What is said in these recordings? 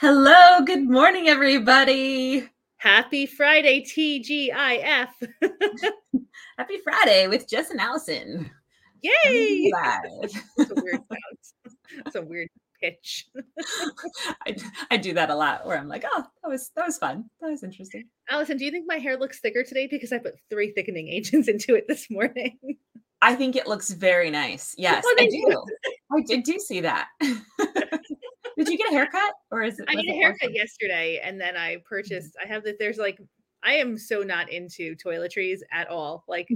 Hello, good morning, everybody. Happy Friday, TGIF. Happy Friday with Jes and Allison. Yay! Live. That's a weird sound. That's a weird pitch. I, I do that a lot where I'm like, oh, that was that was fun. That was interesting. Allison, do you think my hair looks thicker today because I put three thickening agents into it this morning? I think it looks very nice. Yes, Oh, I do. I did do see that. Did you get a haircut or is it? I need a haircut orphan? yesterday, and then I purchased. I have that. There's like, I am so not into toiletries at all. Like,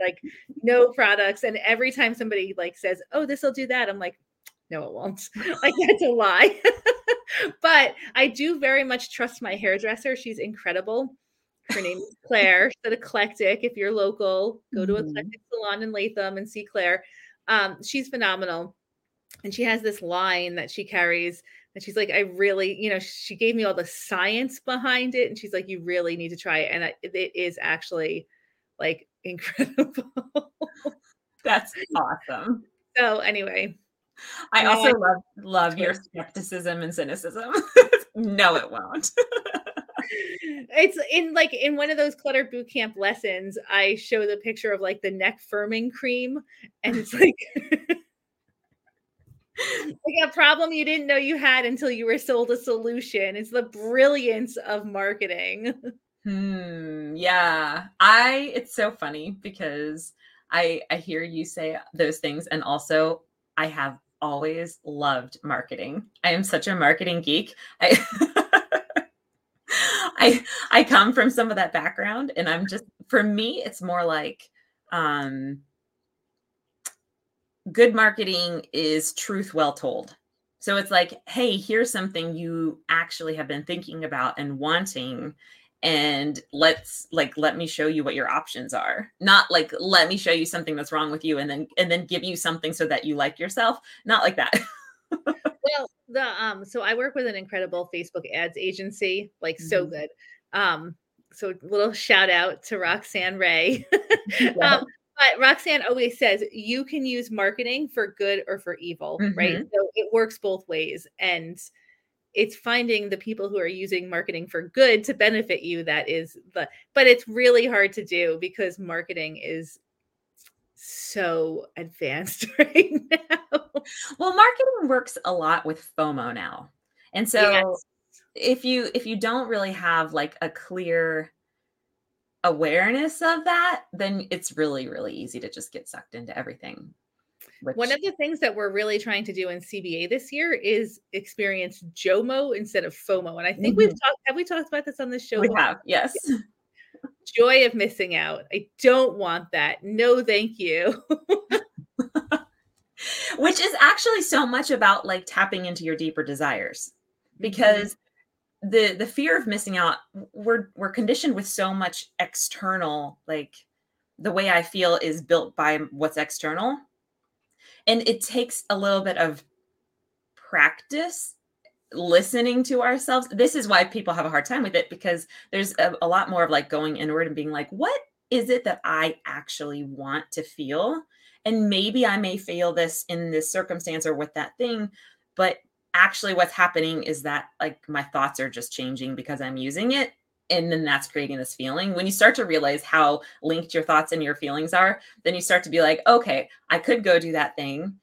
like no products. And every time somebody like says, "Oh, this will do that," I'm like, "No, it won't." like that's a lie. but I do very much trust my hairdresser. She's incredible. Her name is Claire. She's at Eclectic. If you're local, go to Mhm. Eclectic Salon in Latham and see Claire. Um, she's phenomenal. And she has this line that she carries and she's like, I really, you know, she gave me all the science behind it. And she's like, you really need to try it. And I, it is actually like incredible. That's awesome. so, anyway, I also love love your skepticism and cynicism. no, it won't. it's in like in one of those clutter boot camp lessons, I show the picture of like the neck firming cream, and it's like, like a problem you didn't know you had until you were sold a solution. It's the brilliance of marketing. Hmm. Yeah. I. It's so funny because I I hear you say those things, and also I have always loved marketing. I am such a marketing geek. I. I I come from some of that background, and I'm just for me, it's more like um, good marketing is truth well told. So it's like, hey, here's something you actually have been thinking about and wanting and let's like let me show you what your options are not like let me show you something that's wrong with you and then and then give you something so that you like yourself not like that well the um so i work with an incredible facebook ads agency like so Mhm. good um so little shout out to roxanne ray Yeah. um but roxanne always says you can use marketing for good or for evil right? Mm-hmm. So it works both ways and it's finding the people who are using marketing for good to benefit you that is the but it's really hard to do because marketing is so advanced right now. Well marketing works a lot with fomo now and so Yes. if you if you don't really have like a clear awareness of that then it's really really easy to just get sucked into everything which, One of the things that we're really trying to do in CBA this year is experience JOMO instead of FOMO. And I think we've Mhm. talked have we talked about this on the show? we have yes Joy of missing out. I don't want that. No, thank you. which is actually so much about like tapping into your deeper desires Mm-hmm. because the the fear of missing out we're we're conditioned with so much external like the way i feel is built by what's external. And it takes a little bit of practice listening to ourselves. This is why people have a hard time with it because there's a, a lot more of like going inward and being like what is it that i actually want to feel? And maybe i may feel this in this circumstance or with that thing but actually what's happening is that like my thoughts are just changing because i'm using it and then that's creating this feeling. When you start to realize how linked your thoughts and your feelings are then you start to be like okay i could go do that thing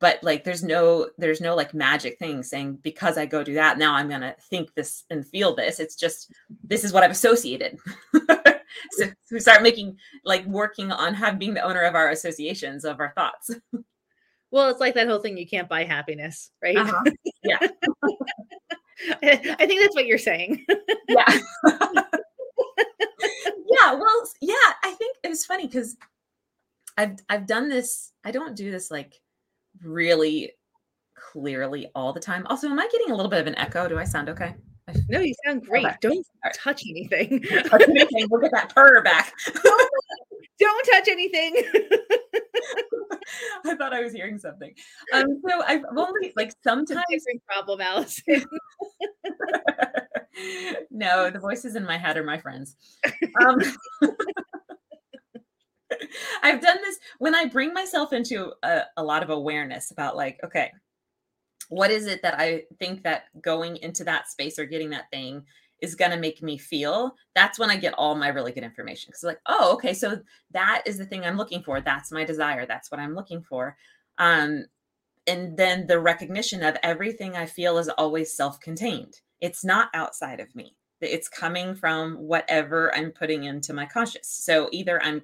but like there's no there's no like magic thing saying because i go do that now i'm going to think this and feel this. It's just this is what i've associated. So we start making like working on having being the owner of our associations of our thoughts Well, it's like that whole thing you can't buy happiness, right? Uh-huh. yeah I think that's what you're saying. yeah yeah well yeah i think it was funny because i've i've done this i don't do this like really clearly all the time also am i getting a little bit of an echo do i sound okay No, you sound great. Okay. Don't touch anything. Okay, we'll get that purr back Don't touch anything. i thought i was hearing something um so i've only like sometimes different problem, Allison. no, the voices in my head are my friends. Um, I've done this when I bring myself into a, a lot of awareness about, like, okay, what is it that I think that going into that space or getting that thing is going to make me feel that's when i get all my really good information because like oh okay so that is the thing i'm looking for that's my desire that's what i'm looking for. Um and then the recognition of everything i feel is always self-contained. It's not outside of me. It's coming from whatever i'm putting into my conscious. So either i'm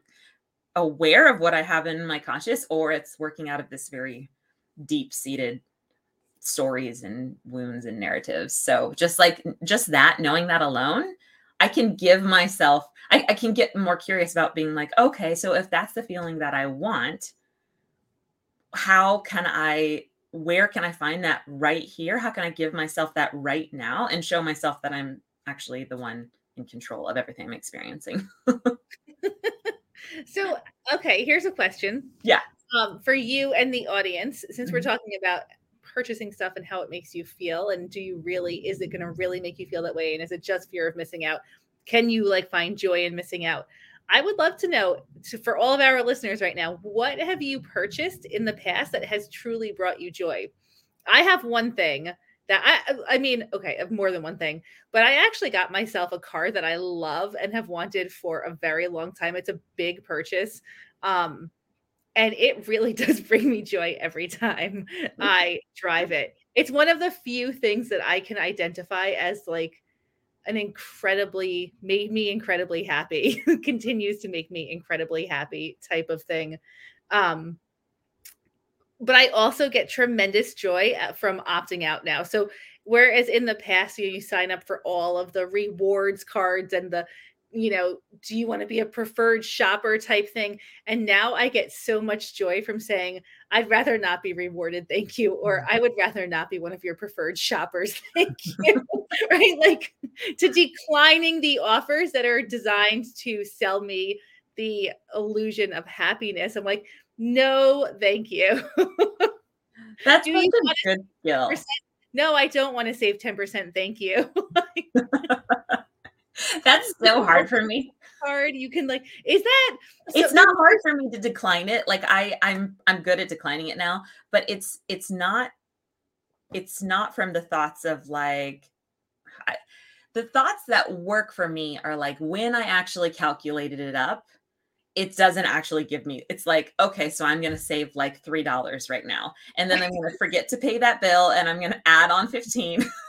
aware of what i have in my conscious or it's working out of this very deep seated stories and wounds and narratives. So just like just that, knowing that alone, I can give myself, I, I can get more curious about being like, okay, so if that's the feeling that I want, how can I where can I find that right here? How can I give myself that right now and show myself that I'm actually the one in control of everything I'm experiencing? so, okay, here's a question. Yeah. Um, for you and the audience, since mm-hmm. we're talking about purchasing stuff and how it makes you feel and do you really is it going to really make you feel that way and is it just fear of missing out can you like find joy in missing out i would love to know to, for all of our listeners right now what have you purchased in the past that has truly brought you joy i have one thing that I I mean, okay, more than one thing, but I actually got myself a car that I love and have wanted for a very long time. It's a big purchase. Um and it really does bring me joy every time I drive it. It's one of the few things that I can identify as like an incredibly made me incredibly happy, continues to make me incredibly happy type of thing. Um but I also get tremendous joy uh, from opting out now. So whereas in the past you, you sign up for all of the rewards cards and the you know, do you want to be a preferred shopper type thing? And now I get so much joy from saying, I'd rather not be rewarded, thank you, or mm. I would rather not be one of your preferred shoppers, thank you. right? Like to declining the offers that are designed to sell me the illusion of happiness. I'm like, no, thank you. That's a good skill. No, I don't want to save 10%. Thank you. That's so hard for me. Hard. You can like, is that? So it's not hard for me to decline it. Like I, I'm, I'm good at declining it now. But it's, it's not, it's not from the thoughts of like, I, the thoughts that work for me are like when I actually calculated it up, it doesn't actually give me it's like okay so i'm going to save like three dollars right now and then i'm going to forget to pay that bill and i'm going to add on 15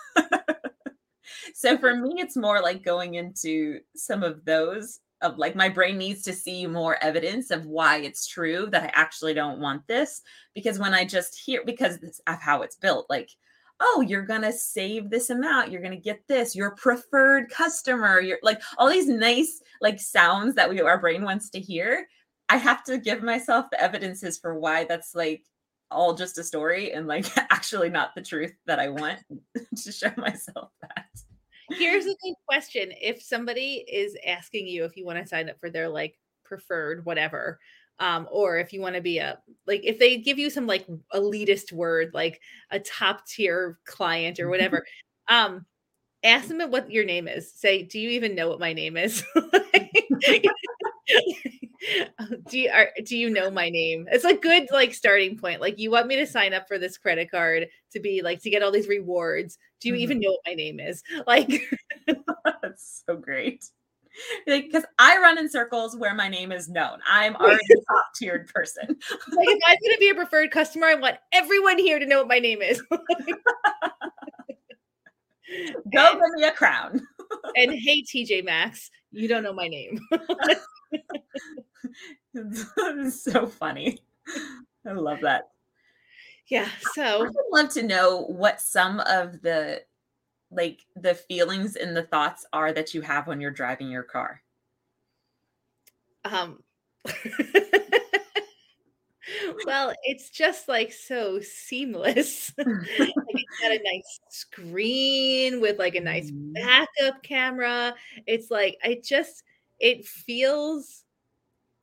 so for me, it's more like going into some of those of like my brain needs to see more evidence of why it's true that I actually don't want this. Because when I just hear, because of how it's built, like, oh, you're going to save this amount, you're going to get this, your preferred customer, you're like all these nice like sounds that we our brain wants to hear. I have to give myself the evidences for why that's like all just a story and like actually not the truth that I want to show myself that. Here's a good question. If somebody is asking you if you want to sign up for their like preferred whatever, um, or if you want to be a like if they give you some like elitist word like a top tier client or whatever, um, ask them what your name is. Say, do you even know what my name is? do you are, do you know my name? It's a good like starting point. Like you want me to sign up for this credit card to be like to get all these rewards. Do you mm-hmm. even know what my name is? Like that's so great. Because I run in circles where my name is known. I'm already a top tiered person. like if I'm going to be a preferred customer, I want everyone here to know what my name is. Go give me a crown. and hey, TJ Maxx, you don't know my name. It's so funny. I love that. Yeah. So I would love to know what some of the like the feelings and the thoughts are that you have when you're driving your car. Um well, it's just like so seamless. like it's got a nice screen with like a nice mm-hmm. backup camera. It's like I just it feels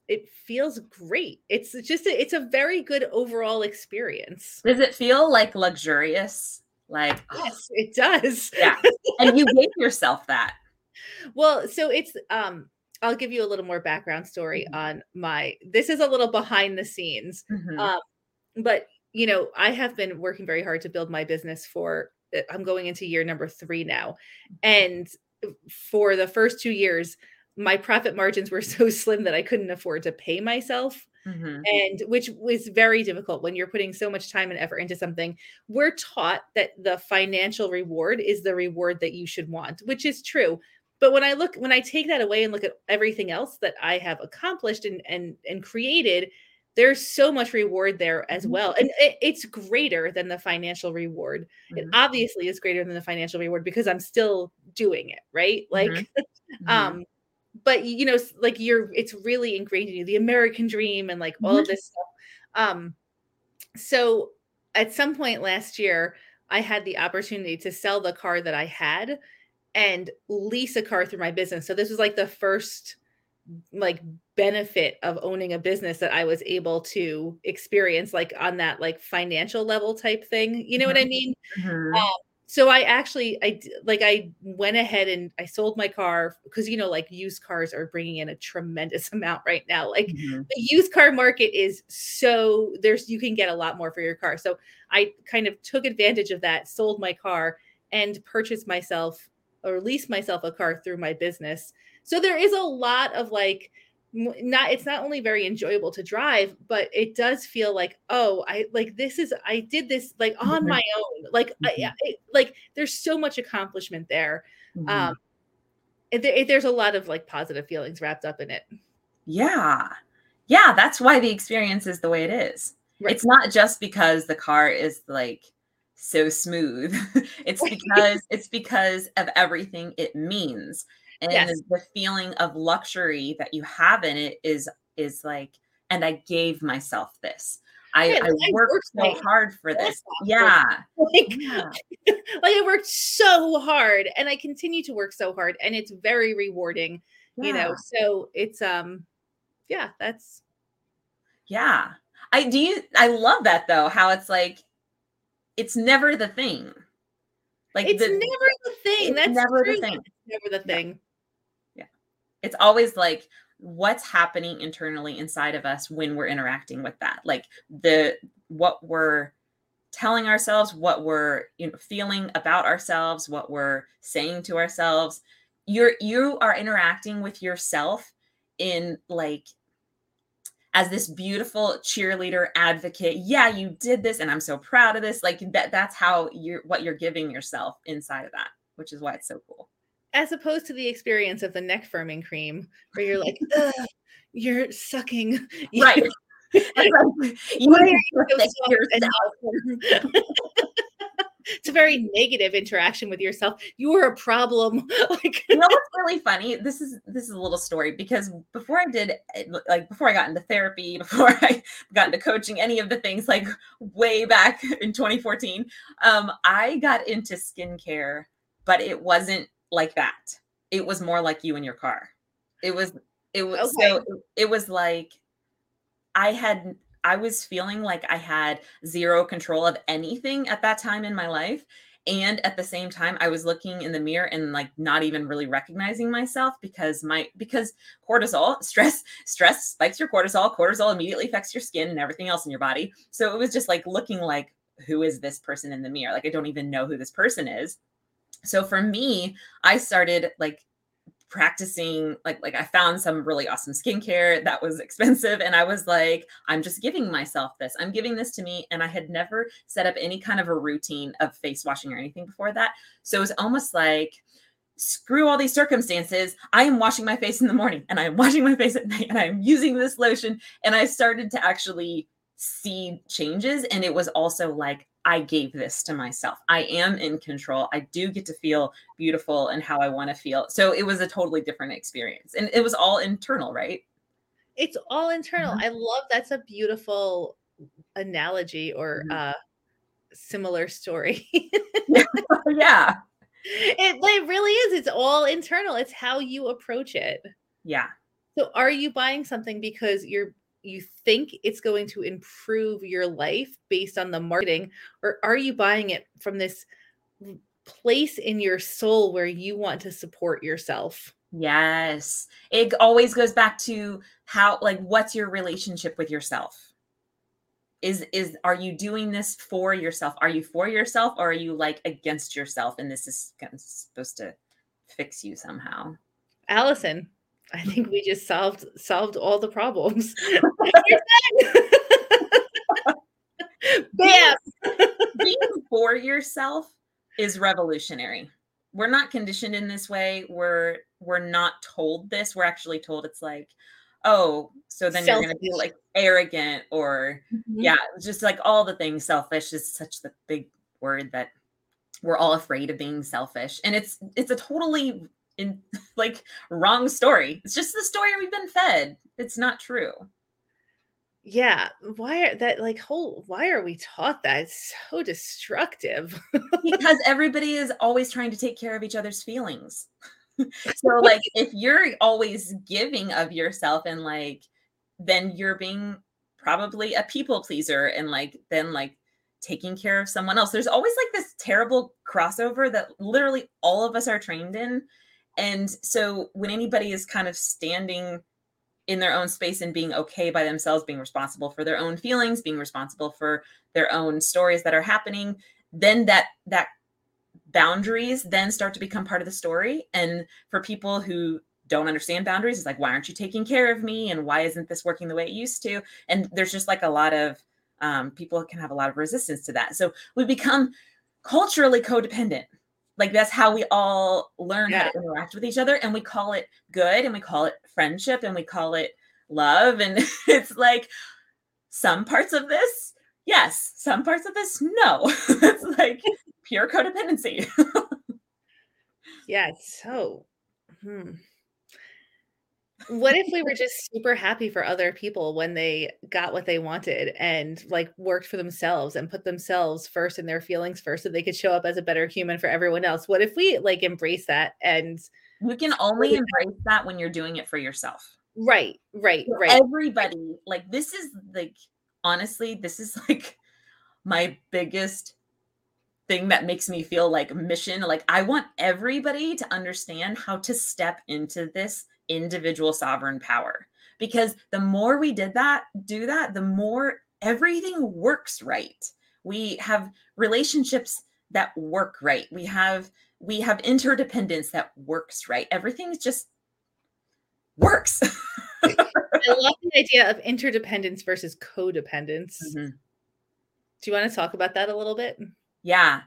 it feels great. It's just a, it's a very good overall experience. Does it feel like luxurious? Like yes, it does. Yeah. and you gave yourself that. Well, so it's um I'll give you a little more background story mm-hmm. on my this is a little behind the scenes. Mm-hmm. Um but you know, I have been working very hard to build my business for uh, I'm going into year number 3 now. And for the first 2 years, my profit margins were so slim that I couldn't afford to pay myself. Mm-hmm. And which was very difficult when you're putting so much time and effort into something. We're taught that the financial reward is the reward that you should want, which is true. But when I look, when I take that away and look at everything else that I have accomplished and and and created, there's so much reward there as mm-hmm. well and it, it's greater than the financial reward mm-hmm. it obviously is greater than the financial reward because i'm still doing it right like mm-hmm. um but you know like you're it's really ingrained in you the american dream and like all mm-hmm. of this stuff um so at some point last year i had the opportunity to sell the car that i had and lease a car through my business so this was like the first like benefit of owning a business that I was able to experience like on that like financial level type thing. You know mm-hmm. what I mm-hmm. mean? Mm-hmm. Um, so I actually I like I went ahead and I sold my car because you know like used cars are bringing in a tremendous amount right now. Like mm-hmm. the used car market is so there's you can get a lot more for your car. So I kind of took advantage of that, sold my car and purchased myself or leased myself a car through my business. So there is a lot of like not it's not only very enjoyable to drive but it does feel like oh i like this is i did this like on mm-hmm. my own like mm-hmm. I, like there's so much accomplishment there mm-hmm. um it, it, there's a lot of like positive feelings wrapped up in it yeah yeah that's why the experience is the way it is right. it's not just because the car is like so smooth it's because it's because of everything it means and yes. the feeling of luxury that you have in it is is like and i gave myself this I, yeah, I, worked, worked so hard for this. Yeah. Like, yeah. like I worked so hard and I continue to work so hard and it's very rewarding, yeah. you know. So it's um yeah, that's yeah. I do you I love that though, how it's like it's never the thing. Like it's the, never the thing. That's never true. the thing. It's never the thing. It's always like what's happening internally inside of us when we're interacting with that. Like the what we're telling ourselves, what we're you know, feeling about ourselves, what we're saying to ourselves. You're you are interacting with yourself in like as this beautiful cheerleader advocate yeah you did this and i'm so proud of this like that that's how you're what you're giving yourself inside of that which is why it's so cool as opposed to the experience of the neck firming cream where you're like you're sucking. Right. you it's a very negative interaction with yourself. You are a problem. Like you know what's really funny? This is this is a little story because before i did like before i got into therapy before i got into coaching any of the things like way back in 2014 um i got into skincare but it wasn't like that. It was more like you in your car. It was it was okay. so it was like I had I was feeling like I had zero control of anything at that time in my life. And at the same time, I was looking in the mirror and like not even really recognizing myself because my because cortisol, stress, stress spikes your cortisol. Cortisol immediately affects your skin and everything else in your body. So it was just like looking like, who is this person in the mirror? Like I don't even know who this person is so for me i started like practicing like like i found some really awesome skincare that was expensive and i was like i'm just giving myself this. I'm giving this to me and i had never set up any kind of a routine of face washing or anything before that. So it was almost like screw all these circumstances. I am washing my face in the morning and i'm washing my face at night and i'm using this lotion and i started to actually see changes and it was also like I gave this to myself. I am in control. I do get to feel beautiful and how I want to feel. So it was a totally different experience. And it was all internal, right? It's all internal. Mm-hmm. I love that's a beautiful analogy or mm-hmm. uh similar story. yeah. It, it really is. It's all internal. It's how you approach it. Yeah. So are you buying something because you're you think it's going to improve your life based on the marketing or are you buying it from this place in your soul where you want to support yourself? Yes. It always goes back to how like what's your relationship with yourself? Is is are you doing this for yourself? Are you for yourself or are you like against yourself and this is supposed to fix you somehow? Allison i think we just solved solved all the problems. Bam! being for yourself is revolutionary. We're not conditioned in this way. We're we're not told this. We're actually told it's like oh so then selfish. you're going to be like arrogant or mm-hmm. yeah just like all the things. Selfish is such the big word that we're all afraid of being selfish. And it's it's a totally in like wrong story. It's just the story we've been fed. It's not true. Yeah why are that like whole why are we taught that? It's so destructive. Because everybody is always trying to take care of each other's feelings. So like if you're always giving of yourself and like then you're being probably a people pleaser and like then like taking care of someone else. There's always like this terrible crossover that literally all of us are trained in and so when anybody is kind of standing in their own space and being okay by themselves being responsible for their own feelings being responsible for their own stories that are happening then that that boundaries then start to become part of the story. And for people who don't understand boundaries, it's like, why aren't you taking care of me? And why isn't this working the way it used to? And there's just like a lot of um, people can have a lot of resistance to that. So we become culturally codependent. Like that's how we all learn yeah. how to interact with each other. And we call it good and we call it friendship and we call it love. And it's like some parts of this, yes, some parts of this, no. it's like pure codependency. yeah, so hmm. What if we were just super happy for other people when they got what they wanted and like worked for themselves and put themselves first and their feelings first so they could show up as a better human for everyone else? What if we like embrace that and you can only embrace that when you're doing it for yourself. Right, right, right. Everybody, like this is like honestly, this is like my biggest thing that makes me feel like mission like i want everybody to understand how to step into this individual sovereign power. Because the more we did that do that the more everything works right. We have relationships that work right. We have we have interdependence that works right. Everything just works. I love the idea of interdependence versus codependence. Mm-hmm. do you want to talk about that a little bit? Yeah.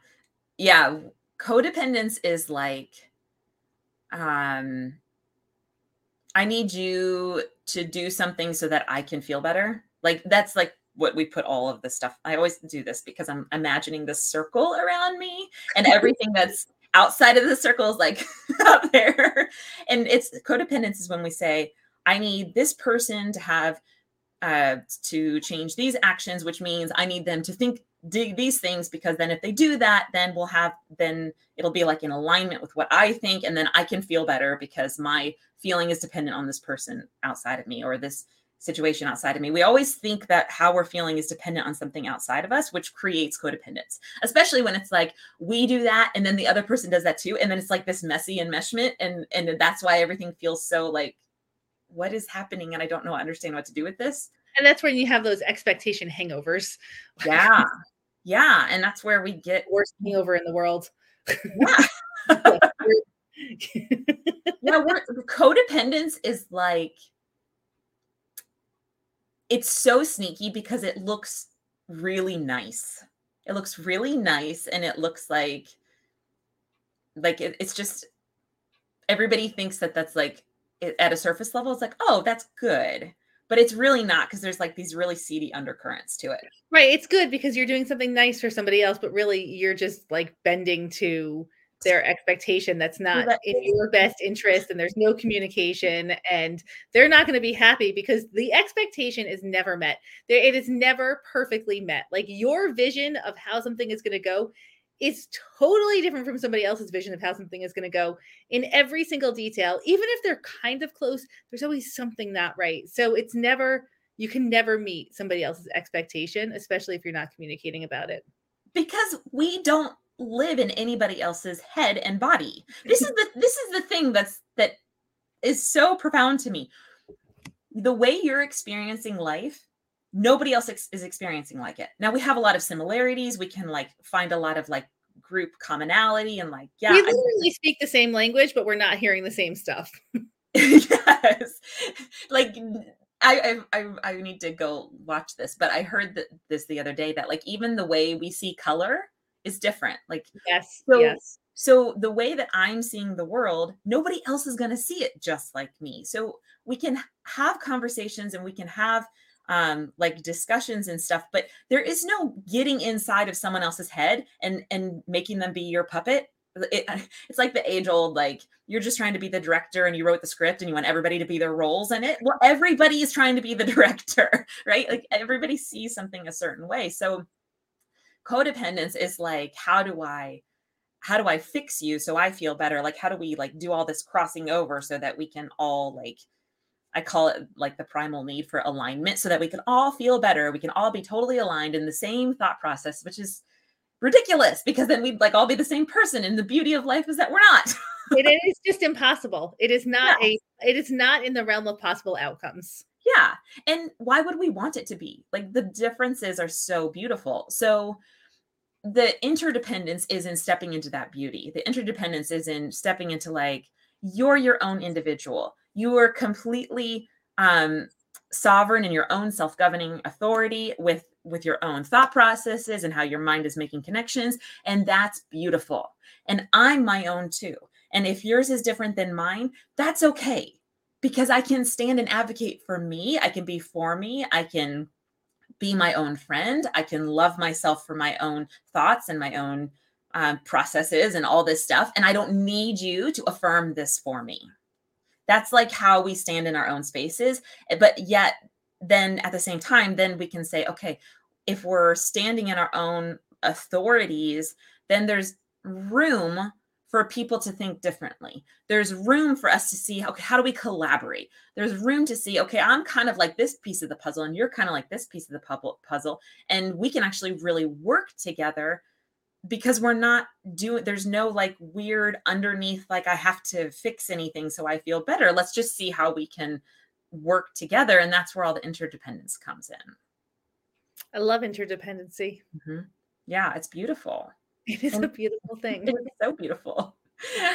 Yeah. Codependence is like, um, I need you to do something so that I can feel better. Like that's like what we put all of this stuff. I always do this because I'm imagining the circle around me and everything that's outside of the circle is like up there. And it's codependence is when we say, I need this person to have uh, to change these actions, which means I need them to think dig these things because then if they do that then we'll have then it'll be like in alignment with what i think and then i can feel better because my feeling is dependent on this person outside of me or this situation outside of me we always think that how we're feeling is dependent on something outside of us which creates codependence especially when it's like we do that and then the other person does that too and then it's like this messy enmeshment and and that's why everything feels so like what is happening and i don't know understand what to do with this and that's when you have those expectation hangovers. Yeah. Yeah. And that's where we get worst hangover in the world. Yeah. yeah, we're, codependence is like it's so sneaky because it looks really nice. It looks really nice and it looks like like it, it's just everybody thinks that that's like at a surface level it's like, "Oh, that's good." But it's really not because there's like these really seedy undercurrents to it. Right. It's good because you're doing something nice for somebody else, but really you're just like bending to their expectation that's not in your best interest and there's no communication and they're not going to be happy because the expectation is never met. It is never perfectly met. Like your vision of how something is going to go is totally different from somebody else's vision of how something is going to go in every single detail. Even if they're kind of close, there's always something not right. So it's never, you can never meet somebody else's expectation, especially if you're not communicating about it. Because we don't live in anybody else's head and body. This is the this is the thing that's that is so profound to me. The way you're experiencing life nobody else ex- is experiencing like it. Now we have a lot of similarities. We can like find a lot of like group commonality and like yeah we literally speak the same language but we're not hearing the same stuff yes like I, I I need to go watch this, but I heard that this the other day that like even the way we see color is different. Like yes, so, yes. So the way that I'm seeing the world, nobody else is going to see it just like me. So we can have conversations and we can have um like discussions and stuff, but there is no getting inside of someone else's head and and making them be your puppet. It, it's like the age old like you're just trying to be the director and you wrote the script and you want everybody to be their roles in it. Well everybody is trying to be the director right? Like everybody sees something a certain way. So codependence is like how do i how do i fix you so i feel better? Like how do we like do all this crossing over so that we can all like I call it like the primal need for alignment so that we can all feel better. We can all be totally aligned in the same thought process, which is ridiculous because then we'd like all be the same person and the beauty of life is that we're not. It is just impossible. It is not a it is not in the realm of possible outcomes. Yeah and why would we want it to be? Like the differences are so beautiful. So the interdependence is in stepping into that beauty. The interdependence is in stepping into like you're your own individual you are completely um sovereign in your own self-governing authority with with your own thought processes and how your mind is making connections and that's beautiful. And i'm my own too. And if yours is different than mine that's okay because i can stand and advocate for me i can be for me i can be my own friend i can love myself for my own thoughts and my own um, processes and all this stuff and i don't need you to affirm this for me that's like how we stand in our own spaces eh, but yet then at the same time then we can say okay if we're standing in our own authorities, then there's room for people to think differently. There's room for us to see, okay, how do we collaborate? There's room to see, okay, I'm kind of like this piece of the puzzle, and you're kind of like this piece of the puzzle. And we can actually really work together because we're not doing, there's no like weird underneath, like I have to fix anything so I feel better. Let's just see how we can work together. And that's where all the interdependence comes in. I love interdependency. Mm-hmm. Yeah, it's beautiful. It is and a beautiful thing. It's so beautiful.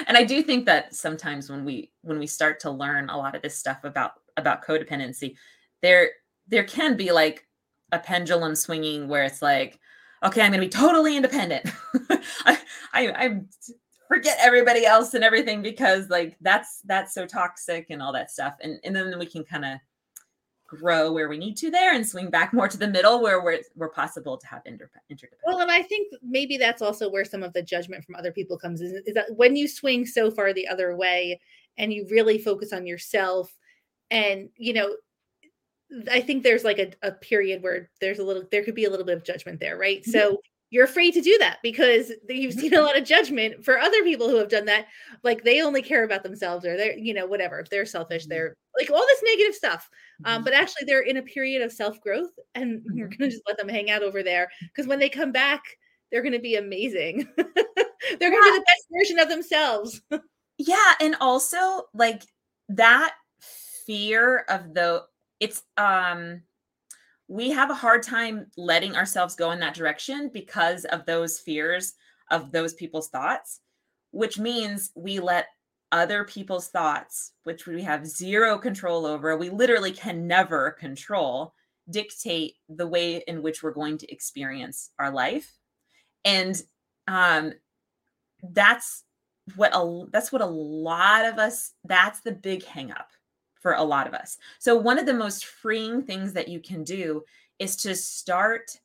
And I do think that sometimes when we when we start to learn a lot of this stuff about about codependency, there there can be like a pendulum swinging where it's like, okay, I'm going to be totally independent. I, I I forget everybody else and everything because like that's that's so toxic and all that stuff. And and then we can kind of grow where we need to there and swing back more to the middle where we're, we're possible to have inter- interdependence. Well, and I think maybe that's also where some of the judgment from other people comes in is that when you swing so far the other way and you really focus on yourself and, you know, I think there's like a, a period where there's a little, there could be a little bit of judgment there, right? Mm-hmm. So you're afraid to do that because you've seen a lot of judgment for other people who have done that. Like they only care about themselves or they're, you know, whatever. They're selfish. Mm-hmm. They're like all this negative stuff. Um, mm-hmm. but actually, they're in a period of self growth and mm-hmm. you're going to just let them hang out over there because when they come back, they're going to be amazing. they're going to be the best version of themselves. yeah. And also, like that fear of the, it's, um, we have a hard time letting ourselves go in that direction because of those fears of those people's thoughts, which means we let other people's thoughts, which we have zero control over, we literally can never control, dictate the way in which we're going to experience our life. And um, that's what a that's what a lot of us that's the big hangup for a lot of us. So, one of the most freeing things that you can do is to start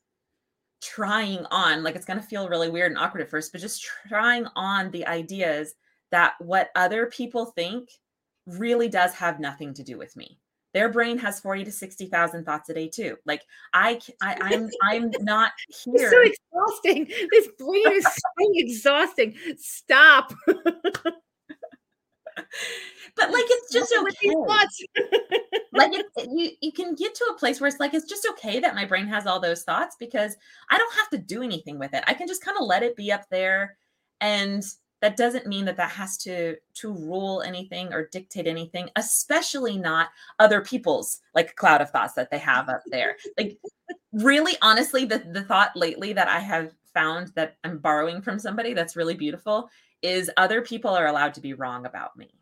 trying on, like it's going to feel really weird and awkward at first, but just trying on the ideas that what other people think really does have nothing to do with me. Their brain has 40 to 60,000 thoughts a day too. Like I, I I'm, I'm not here. It's so exhausting. This brain is so exhausting. Stop. but like it's just okay. like it, you you can get to a place where it's like it's just okay that my brain has all those thoughts because I don't have to do anything with it. I can just kind of let it be up there and that doesn't mean that that has to to rule anything or dictate anything especially not other people's like cloud of thoughts that they have up there like really honestly the the thought lately that i have found that i'm borrowing from somebody that's really beautiful is other people are allowed to be wrong about me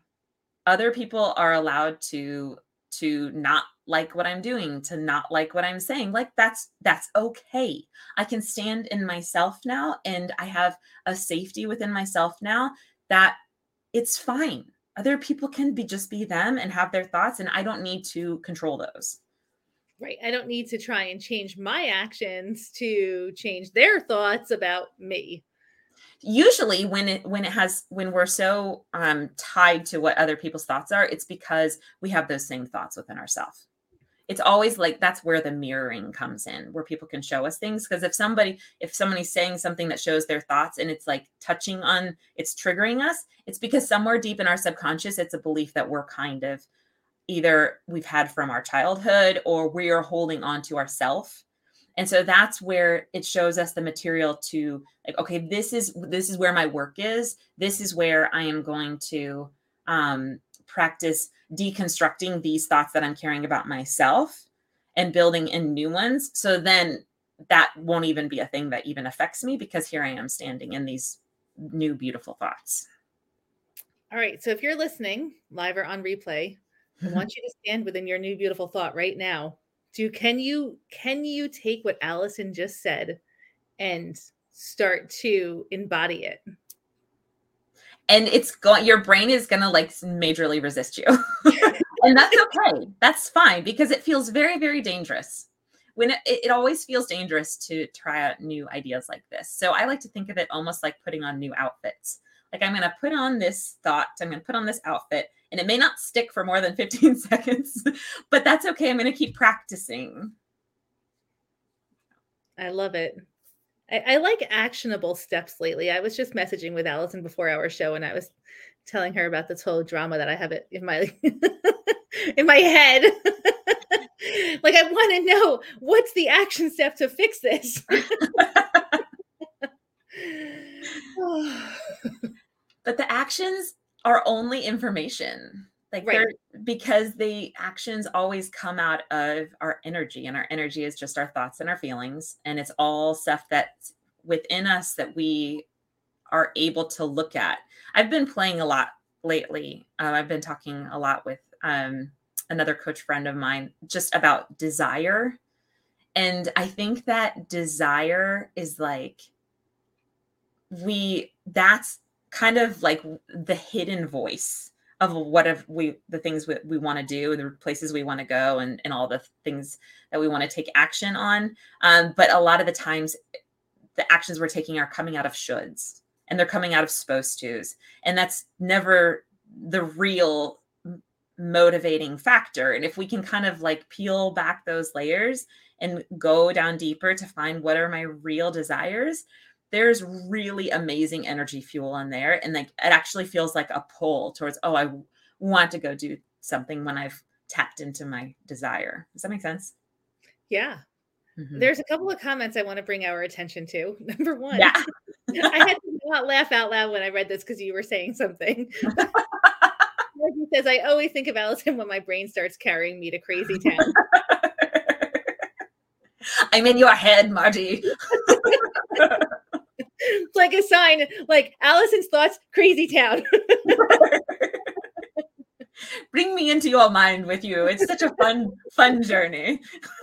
other people are allowed to to not like what i'm doing to not like what i'm saying like that's that's okay. I can stand in myself now and i have a safety within myself now that it's fine. Other people can be just be them and have their thoughts and i don't need to control those. Right i don't need to try and change my actions to change their thoughts about me usually when it when it has when we're so um tied to what other people's thoughts are it's because we have those same thoughts within ourselves it's always like that's where the mirroring comes in where people can show us things because if somebody if somebody's saying something that shows their thoughts and it's like touching on it's triggering us it's because somewhere deep in our subconscious it's a belief that we're kind of either we've had from our childhood or we are holding on to ourself and so that's where it shows us the material to like okay this is this is where my work is. This is where i am going to um, practice deconstructing these thoughts that i'm carrying about myself and building in new ones. So then that won't even be a thing that even affects me because here i am standing in these new beautiful thoughts. All right. So if you're listening live or on replay i want you to stand within your new beautiful thought right now do can you can you take what Allison just said and start to embody it? And it's going your brain is gonna like majorly resist you. and that's okay. That's fine because it feels very, very dangerous. When it, it always feels dangerous to try out new ideas like this. So I like to think of it almost like putting on new outfits. Like I'm gonna put on this thought, I'm gonna put on this outfit, and it may not stick for more than 15 seconds, but that's okay. I'm going to keep practicing. I love it. I, I, like actionable steps lately. I was just messaging with Allison before our show, and I was telling her about this whole drama that I have it in my in my head. like I want to know what's the action step to fix this. but the actions are only information. Like right. they're because the actions always come out of our energy and our energy is just our thoughts and our feelings and it's all stuff that's within us that we are able to look at. I've been playing a lot lately. Uh, i've been talking a lot with um, another coach friend of mine just about desire. And i think that desire is like we that's kind of like the hidden voice of what if we the things we, we want to do the places we want to go and, and all the things that we want to take action on um, but a lot of the times the actions we're taking are coming out of shoulds and they're coming out of supposed to's and that's never the real motivating factor and if we can kind of like peel back those layers and go down deeper to find what are my real desires there's really amazing energy fuel in there and like it actually feels like a pull towards oh i want to go do something when i've tapped into my desire. Does that make sense? Yeah. Mm-hmm. there's a couple of comments i want to bring our attention to. Number one yeah. i had to not laugh out loud when i read this because you were saying something. He says i always think of allison when my brain starts carrying me to crazy town. I'm in your head marty it's like a sign, like Allison's thoughts, crazy town. Bring me into your mind with you. It's such a fun, fun journey.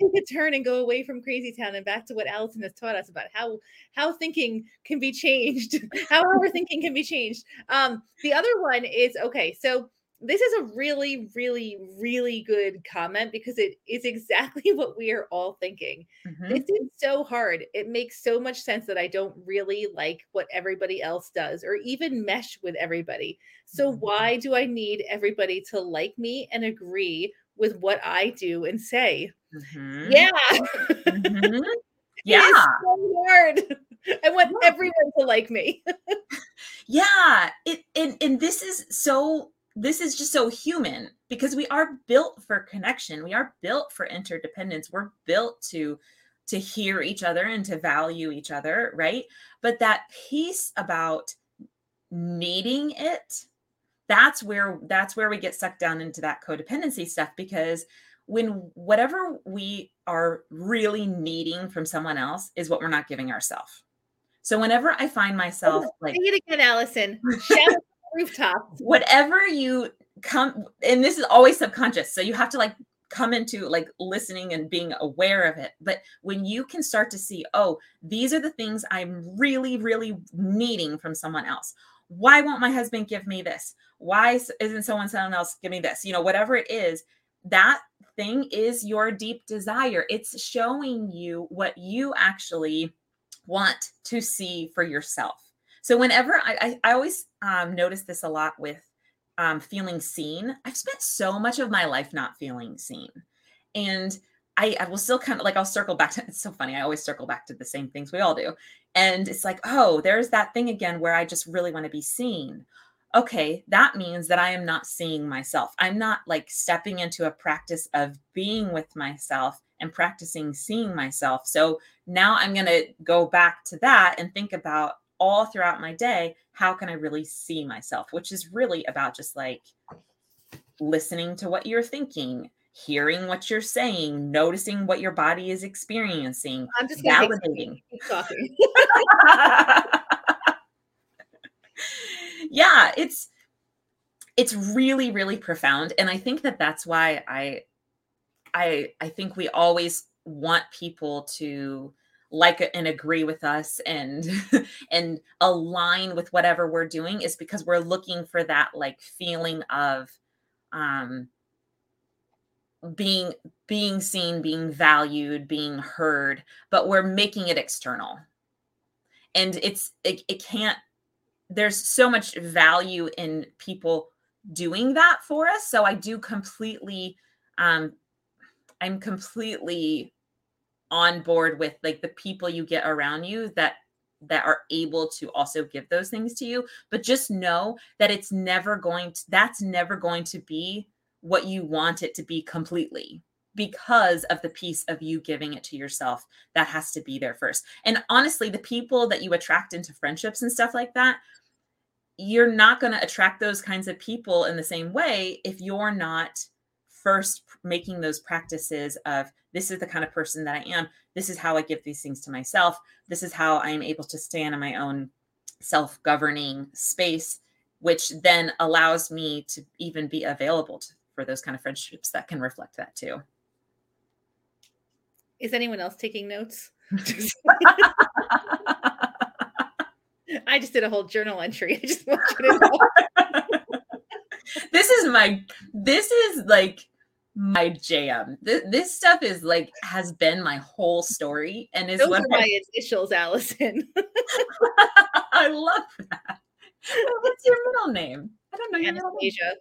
Take a turn and go away from crazy town and back to what Allison has taught us about how how thinking can be changed, how our thinking can be changed. Um, the other one is okay, so this is a really, really, really good comment because it is exactly what we are all thinking. Mm-hmm. This is so hard. It makes so much sense that I don't really like what everybody else does or even mesh with everybody. So, mm-hmm. why do I need everybody to like me and agree with what I do and say? Mm-hmm. Yeah. Mm-hmm. Yeah. so hard. I want everyone to like me. yeah. It and, and this is so this is just so human because we are built for connection. We are built for interdependence. We're built to to hear each other and to value each other right? But that piece about needing it that's where that's where we get sucked down into that codependency stuff because when whatever we are really needing from someone else is what we're not giving ourselves so whenever i find myself Oh, like Say it again, Allison. Shout at the rooftop. whatever you come and this is always subconscious so you have to like come into like listening and being aware of it. But when you can start to see oh these are the things i'm really really needing from someone else. Why won't my husband give me this? Why isn't someone someone else give me this? You know whatever it is that thing is your deep desire. It's showing you what you actually want to see for yourself so whenever I, I, I always um, notice this a lot with um, feeling seen. I've spent so much of my life not feeling seen, and I, I will still kind of like I'll circle back to. It's so funny. I always circle back to the same things we all do, and it's like, oh, there's that thing again where I just really want to be seen. Okay, that means that I am not seeing myself. I'm not like stepping into a practice of being with myself and practicing seeing myself. So now I'm going to go back to that and think about all throughout my day how can i really see myself? Which is really about just like listening to what you're thinking hearing what you're saying noticing what your body is experiencing I'm just validating. yeah it's it's really really profound and i think that that's why i i i think we always want people to like and agree with us and and align with whatever we're doing is because we're looking for that like feeling of um being being seen being valued being heard but we're making it external. And it's it, it can't there's so much value in people doing that for us. So i do completely um i'm completely on board with like the people you get around you that that are able to also give those things to you but just know that it's never going to that's never going to be what you want it to be completely because of the piece of you giving it to yourself that has to be there first. And honestly the people that you attract into friendships and stuff like that you're not going to attract those kinds of people in the same way if you're not first making those practices of this is the kind of person that I am. This is how I give these things to myself. This is how I am able to stand in my own self governing space, which then allows me to even be available to, for those kind of friendships that can reflect that too. Is anyone else taking notes? I just did a whole journal entry. I just want you to know. this is my, this is like, my jam. This, this stuff is like has been my whole story and is Those what are my initials, Allison. I love that. What's your middle name? I don't know your middle name. Anastasia.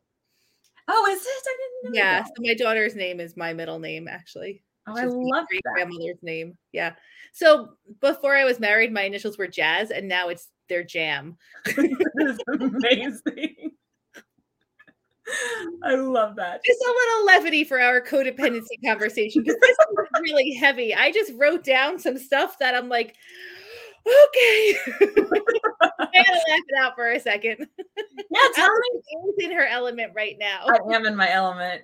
Oh, is it? I didn't know. Yeah, that. so my daughter's name is my middle name, actually. Oh, I is my love that. grandmother's name. Yeah. So before I was married, my initials were Jazz, and now it's their Jam. this is amazing. I love that. Just a little levity for our codependency conversation because this is really heavy. I just wrote down some stuff that I'm like, okay. I gotta laugh it out for a second. Yeah, tell me. In her element right now. I am in my element.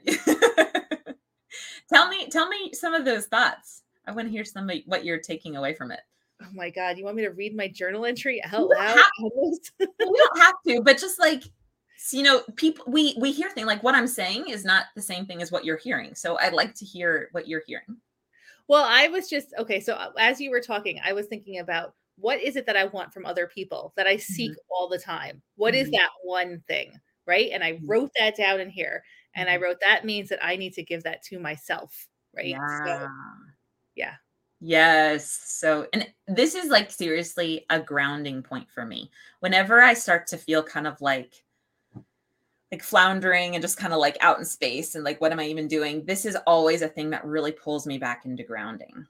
tell me, tell me some of those thoughts. I want to hear some of what you're taking away from it. Oh my god, you want me to read my journal entry out loud? we don't have to, but just like so, you know, people we we hear things like what I'm saying is not the same thing as what you're hearing. So I'd like to hear what you're hearing. Well, I was just okay. So uh, as you were talking, I was thinking about what is it that I want from other people that I seek all the time? What is Mhm. that one thing? Right. And I Mhm. wrote that down in here. And I Mhm. wrote that means that I need to give that to myself. Right. Yeah. So yeah. Yes. So, and this is like seriously a grounding point for me. Whenever I start to feel kind of like, like floundering and just kind of like out in space and like, what am I even doing? This is always a thing that really pulls me back into grounding.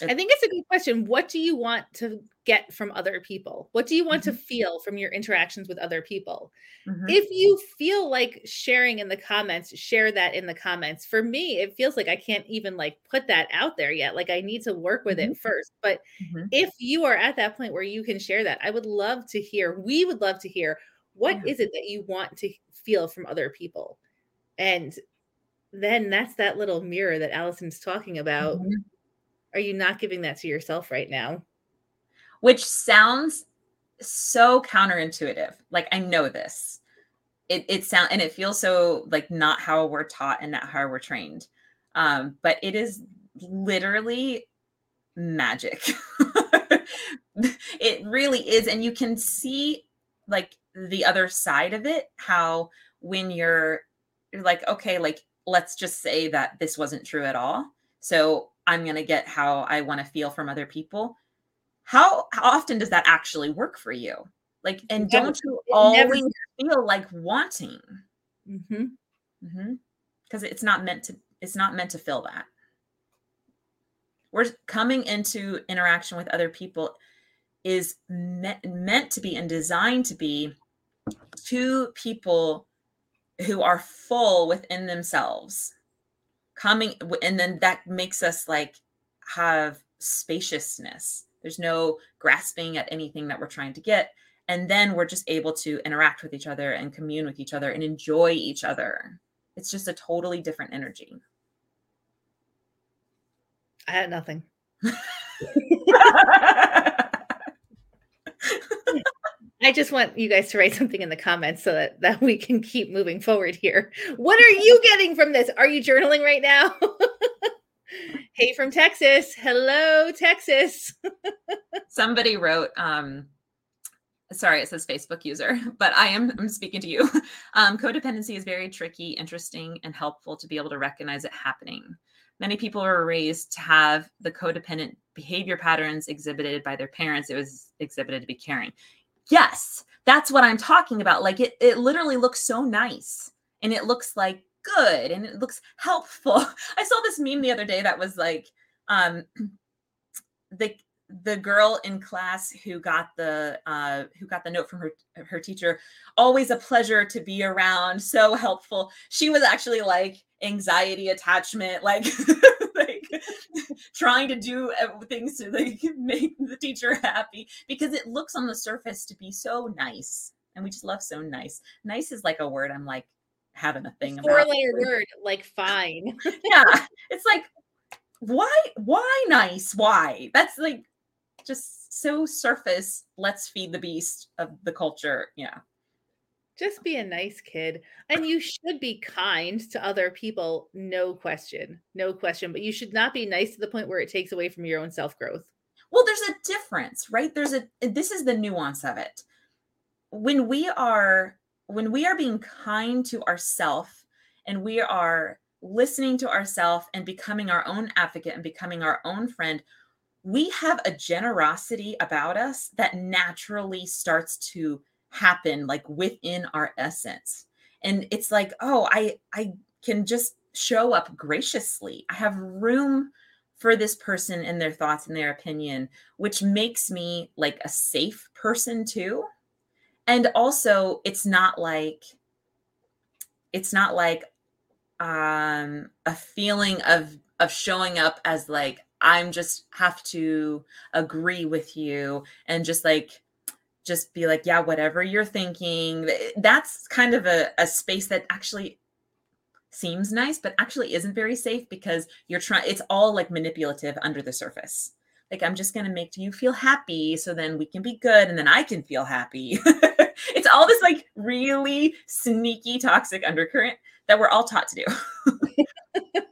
I think it's a good question. What do you want to get from other people? What do you want mm-hmm. to feel from your interactions with other people? Mm-hmm. If you feel like sharing in the comments, share that in the comments. For me, it feels like I can't even like put that out there yet. Like I need to work with mm-hmm. it first. But mm-hmm. if you are at that point where you can share that, I would love to hear. We would love to hear what yeah. is it that you want to feel from other people? And then that's that little mirror that Allison's talking about. Mm-hmm. Are you not giving that to yourself right now? Which sounds so counterintuitive. Like I know this. It it sound and it feels so like not how we're taught and not how we're trained. Um, but it is literally magic. it really is. And you can see like the other side of it, how when you're, you're like, okay, like let's just say that this wasn't true at all. So I'm going to get how I want to feel from other people. How, how often does that actually work for you? Like, and never, don't you always never... feel like wanting? Mm-hmm. Mm-hmm. Because it's not meant to. It's not meant to fill that. We're coming into interaction with other people is me- meant to be and designed to be two people who are full within themselves coming and then that makes us like have spaciousness. There's no grasping at anything that we're trying to get. And then we're just able to interact with each other and commune with each other and enjoy each other. It's just a totally different energy. I had nothing I just want you guys to write something in the comments so that, that we can keep moving forward here. What are you getting from this? Are you journaling right now? hey from Texas. Hello, Texas. Somebody wrote, um, sorry, it says Facebook user, but I am I'm speaking to you. Um, codependency is very tricky, interesting, and helpful to be able to recognize it happening. Many people were raised to have the codependent behavior patterns exhibited by their parents. It was exhibited to be caring yes that's what i'm talking about like it it literally looks so nice and it looks like good and it looks helpful. I saw this meme the other day that was like um the the girl in class who got the uh who got the note from her her teacher always a pleasure to be around so helpful. She was actually like anxiety attachment like trying to do things to like make the teacher happy because it looks on the surface to be so nice and we just love so nice. Nice is like a word i'm like having a thing four letter word like fine. Yeah it's like why why nice? Why? That's like just so surface let's feed the beast of the culture yeah just be a nice kid. And you should be kind to other people, no question. No question. But you should not be nice to the point where it takes away from your own self growth. Well, there's a difference, right? There's a this is the nuance of it. When we are when we are being kind to ourself and we are listening to ourself and becoming our own advocate and becoming our own friend, we have a generosity about us that naturally starts to happen like within our essence. And it's like oh i i can just show up graciously. I have room for this person and their thoughts and their opinion which makes me like a safe person too. And also it's not like it's not like um a feeling of of showing up as like i'm just have to agree with you and just like just be like, yeah, whatever you're thinking. That's kind of a, a space that actually seems nice, but actually isn't very safe because you're trying, it's all like manipulative under the surface. Like, I'm just going to make you feel happy so then we can be good and then I can feel happy. it's all this like really sneaky, toxic undercurrent that we're all taught to do.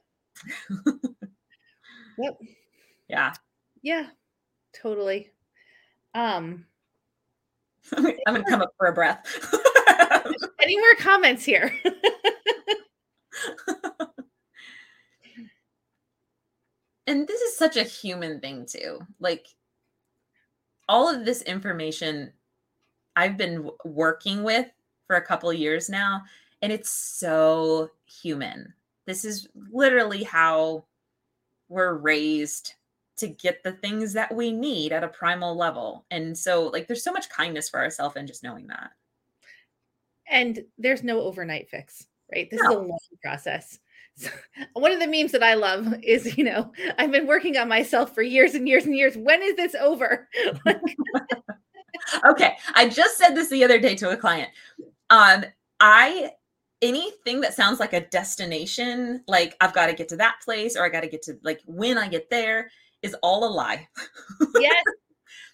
yep. Yeah. Yeah, totally. Um, I'm gonna come up for a breath. Any more comments here? and this is such a human thing too. Like all of this information I've been working with for a couple years now, and it's so human. This is literally how we're raised to get the things that we need at a primal level. And so like there's so much kindness for ourselves and just knowing that. And there's no overnight fix, right? This no. is a long process. So, one of the memes that I love is, you know, I've been working on myself for years and years and years. When is this over? okay. I just said this the other day to a client. Um, I anything that sounds like a destination, like I've got to get to that place or I got to get to like when I get there, is all a lie. Yes.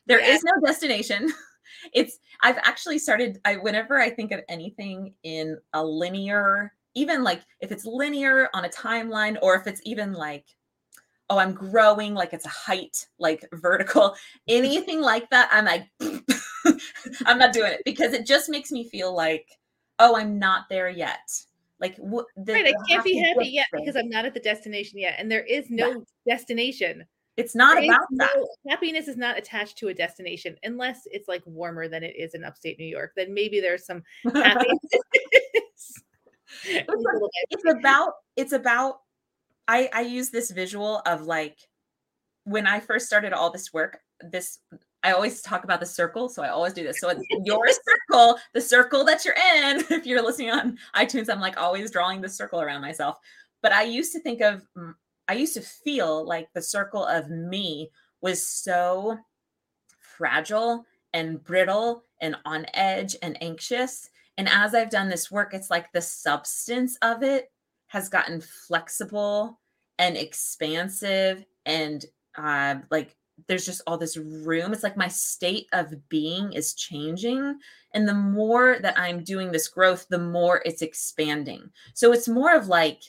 there yes. is no destination. It's I've actually started I whenever I think of anything in a linear, even like if it's linear on a timeline or if it's even like oh, I'm growing like it's a height, like vertical, anything like that, I'm like I'm not doing it because it just makes me feel like oh, I'm not there yet. Like what? The, right, I can't be happy yet because I'm not at the destination yet, and there is no yeah. destination. It's not there about that. No, happiness is not attached to a destination unless it's like warmer than it is in upstate New York. Then maybe there's some happiness. it's, it's about it's about I I use this visual of like when I first started all this work, this I always talk about the circle, so I always do this. So it's your circle, the circle that you're in. If you're listening on iTunes, I'm like always drawing the circle around myself. But I used to think of, I used to feel like the circle of me was so fragile and brittle and on edge and anxious. And as I've done this work, it's like the substance of it has gotten flexible and expansive and uh, like there's just all this room. It's like my state of being is changing. And the more that I'm doing this growth, the more it's expanding. So it's more of like,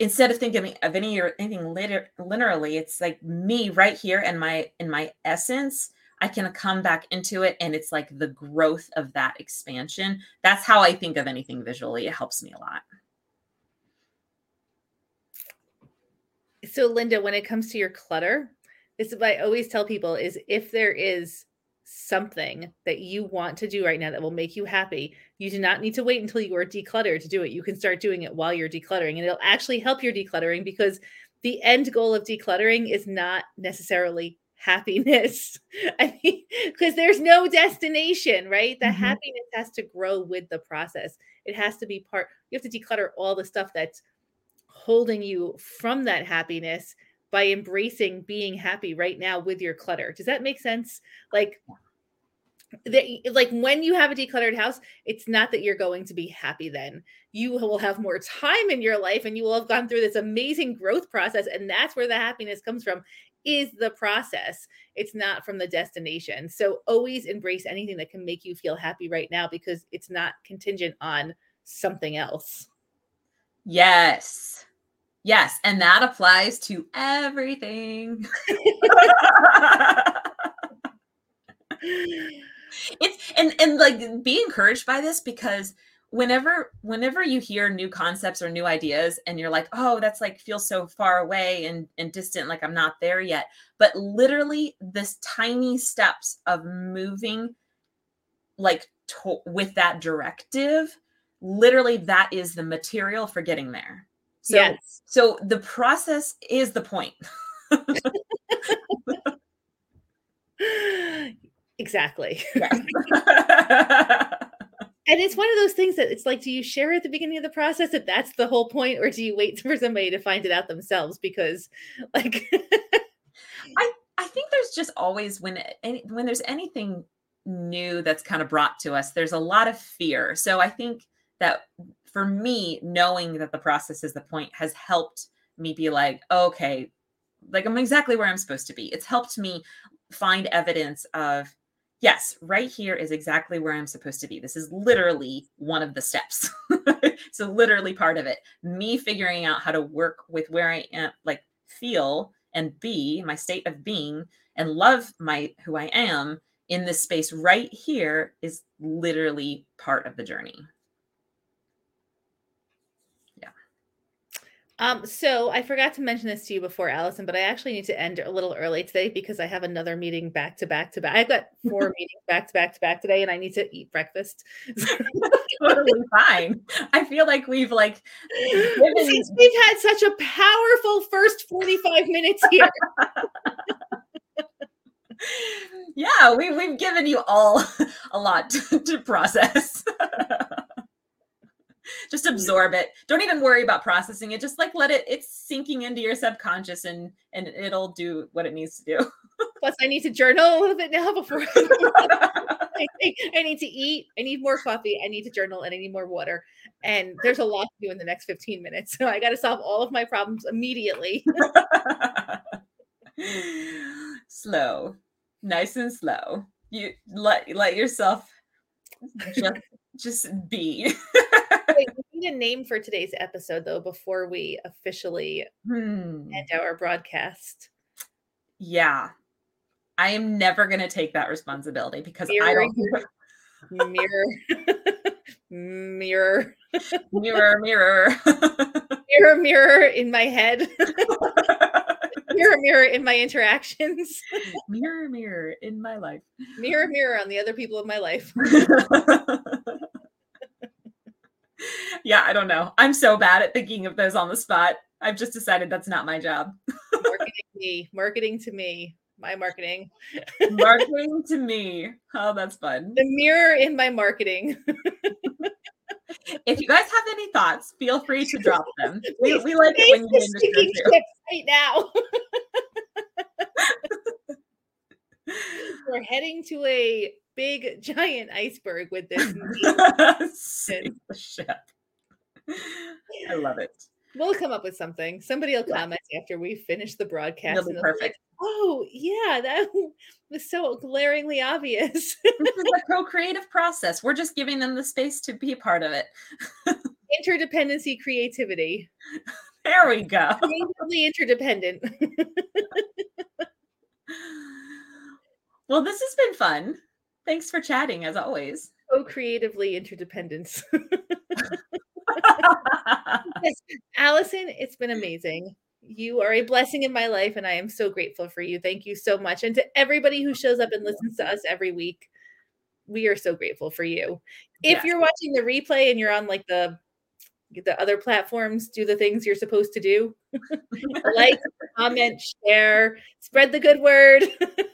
instead of thinking of any or anything later linearly, it's like me right here and my in my essence. I can come back into it and it's like the growth of that expansion. That's how I think of anything visually. It helps me a lot. So, Linda, when it comes to your clutter, this is what I always tell people is if there is something that you want to do right now that will make you happy, you do not need to wait until you are decluttered to do it. You can start doing it while you're decluttering and it'll actually help your decluttering because the end goal of decluttering is not necessarily happiness. I mean, because there's no destination, right? The mm-hmm. happiness has to grow with the process. It has to be part, you have to declutter all the stuff that's holding you from that happiness by embracing being happy right now with your clutter. Does that make sense? Like the, like when you have a decluttered house, it's not that you're going to be happy then. You will have more time in your life and you will have gone through this amazing growth process and that's where the happiness comes from is the process. It's not from the destination. So always embrace anything that can make you feel happy right now because it's not contingent on something else. Yes. Yes, and that applies to everything. it's and and like be encouraged by this because whenever whenever you hear new concepts or new ideas and you're like oh that's like feels so far away and and distant like i'm not there yet but literally this tiny steps of moving like to- with that directive literally that is the material for getting there so, yes. so the process is the point. exactly. and it's one of those things that it's like, do you share at the beginning of the process if that's the whole point, or do you wait for somebody to find it out themselves? Because, like, I I think there's just always when any when there's anything new that's kind of brought to us, there's a lot of fear. So I think that for me, knowing that the process is the point has helped me be like, okay, like I'm exactly where I'm supposed to be. It's helped me find evidence of, yes, right here is exactly where I'm supposed to be. This is literally one of the steps. so, literally part of it. Me figuring out how to work with where I am, like feel and be, my state of being, and love my who I am in this space right here is literally part of the journey. Um, so I forgot to mention this to you before, Allison, but I actually need to end a little early today because I have another meeting back to back to back. I've got four meetings back to back to back today, and I need to eat breakfast. totally fine. I feel like we've like given... Since we've had such a powerful first 45 minutes here. yeah, we, we've given you all a lot to, to process just absorb it. Don't even worry about processing it. Just like let it it's sinking into your subconscious and and it'll do what it needs to do. Plus i need to journal a little bit now before I, I need to eat. I need more coffee. I need to journal and i need more water. And there's a lot to do in the next 15 minutes so i got to solve all of my problems immediately. Slow. Nice and slow. You let let yourself just just be need a name for today's episode though before we officially Hmm. end our broadcast. Yeah. I am never going to take that responsibility because I don't mirror mirror mirror mirror. mirror mirror in my head. mirror mirror in my interactions. mirror mirror in my life. mirror mirror on the other people of my life. Yeah, I don't know. I'm so bad at thinking of those on the spot. I've just decided that's not my job. marketing me, marketing to me, my marketing. Marketing to me. Oh, that's fun. The mirror in my marketing. If you guys have any thoughts, feel free to drop them. We, we like it when you Face the name the show stinking too. ship right now. We're heading to a big giant iceberg with this. Ship. I love it. we'll come up with something. Somebody will Yeah. comment after we finish the broadcast. It'll be they'll like, perfect. oh yeah, that was so glaringly obvious. This is a co-creative process. We're just giving them the space to be part of it. Interdependency, creativity, There we go. creatively interdependent. Well, this has been fun. Thanks for chatting as always. Oh, creatively interdependence. Allison, it's been amazing. You are a blessing in my life, and I am so grateful for you. Thank you so much. And to everybody who shows up and listens to us every week, we are so grateful for you. If Yes. you're watching the replay and you're on like the the other platforms, do the things you're supposed to do. like, comment, share, spread the good word.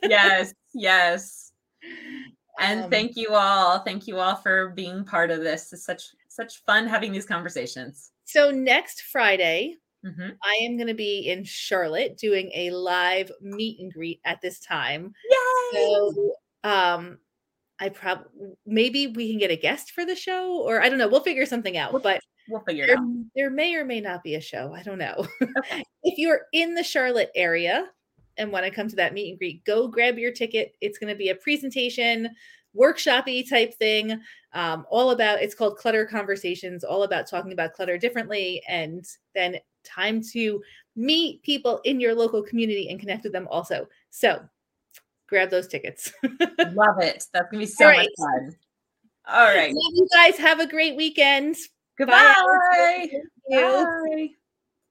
yes, yes. And Um, thank you all. Thank you all for being part of this. It's such such fun having these conversations. So next Friday, Mhm. I am going to be in Charlotte doing a live meet and greet at this time. Yay! So, um, I probably maybe we can get a guest for the show, or I don't know. We'll figure something out. We'll But We'll figure it there, out. there may or may not be a show. I don't know. Okay. if you're in the Charlotte area and want to come to that meet and greet, go grab your ticket. It's going to be a presentation, workshopy type thing. Um, all about it's called Clutter Conversations, all about talking about clutter differently, and then time to meet people in your local community and connect with them also. So grab those tickets. Love it. That's gonna be so All much fun. All right. You guys. Have a great weekend. Goodbye. You. Bye.